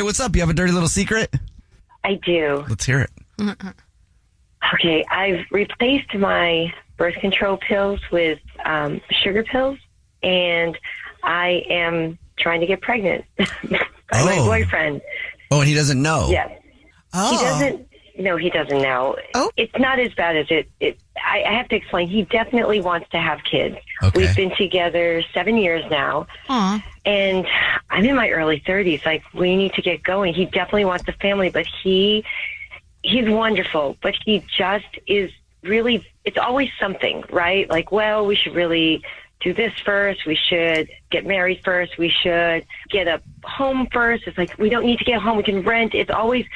Hey, what's up? You have a dirty little secret? I do. Let's hear it. Okay, I've replaced my birth control pills with um, sugar pills, and I am trying to get pregnant by my Oh. boyfriend. Oh, and he doesn't know. Yes. Oh. He doesn't. No, he doesn't know. Oh. It's not as bad as it. it I, I have to explain. He definitely wants to have kids. Okay. We've been together seven years now. And I'm in my early 30s. Like, we need to get going. He definitely wants a family, but he he's wonderful, but he just is really, it's always something, right? Like, well, we should really do this first. We should get married first. We should get a home first. It's like, we don't need to get a home. We can rent. It's always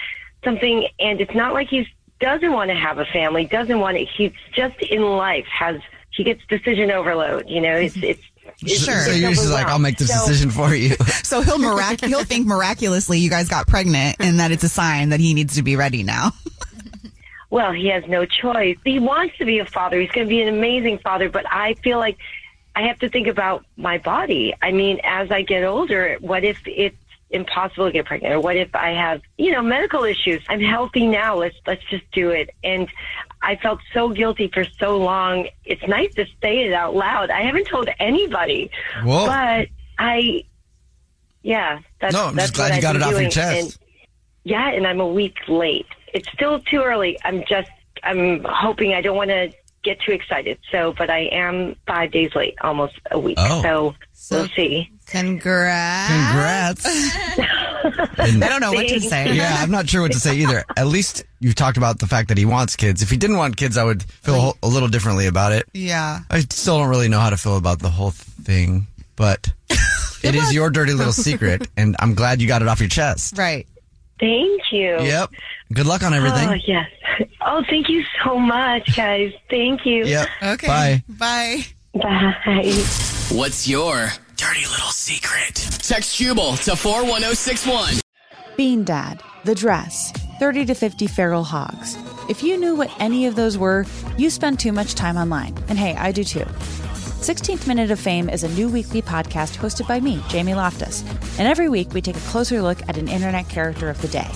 something. And it's not like he doesn't want to have a family, doesn't want to, he's just in life has, he gets decision overload. You know, it's, mm-hmm. it's, it's So it's you're just like, I'll make this. So- decision for you. So he'll mirac- he'll think miraculously you guys got pregnant and that it's a sign that he needs to be ready now. Well, he has no choice. He wants to be a father. He's going to be an amazing father, but I feel like I have to think about my body. I mean, as I get older, what if it's impossible to get pregnant or what if I have, you know, medical issues? I'm healthy now. Let's let's just do it. And I felt so guilty for so long. It's nice to say it out loud. I haven't told anybody. Whoa. But I yeah, that's No, I'm that's just glad you got I've it been off your doing. chest. And yeah, and I'm a week late. It's still too early. I'm just, I'm hoping I don't want to get too excited. So, but I am five days late, almost a week. Oh. So, we'll see. Congrats. Congrats. And- I don't know what to say. Yeah, I'm not sure what to say either. At least you've talked about the fact that he wants kids. If he didn't want kids, I would feel a little differently about it. Yeah. I still don't really know how to feel about the whole thing, but it is your dirty little secret, and I'm glad you got it off your chest. Right. Thank you. Yep. Good luck on oh, everything. Oh, yes. Oh, thank you so much, guys. Thank you. Yep. Okay. Bye. Bye. Bye. What's your dirty little secret? Text Jubal to 41061. Bean Dad, The Dress, 30 to 50 Feral Hogs. If you knew what any of those were, you spend too much time online. And hey, I do too. 16th Minute of Fame is a new weekly podcast hosted by me, Jamie Loftus. And every week we take a closer look at an internet character of the day.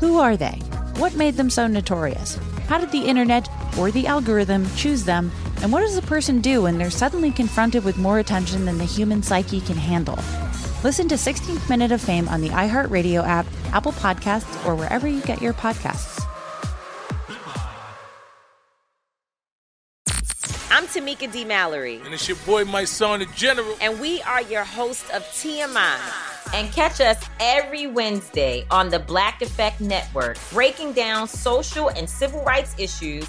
Who are they? What made them so notorious? How did the internet or the algorithm choose them? And what does a person do when they're suddenly confronted with more attention than the human psyche can handle? Listen to 16th Minute of Fame on the iHeartRadio app, Apple Podcasts, or wherever you get your podcasts. I'm Tamika D. Mallory. And it's your boy, Mysonne, the General. And we are your hosts of TMI. And catch us every Wednesday on the Black Effect Network, breaking down social and civil rights issues,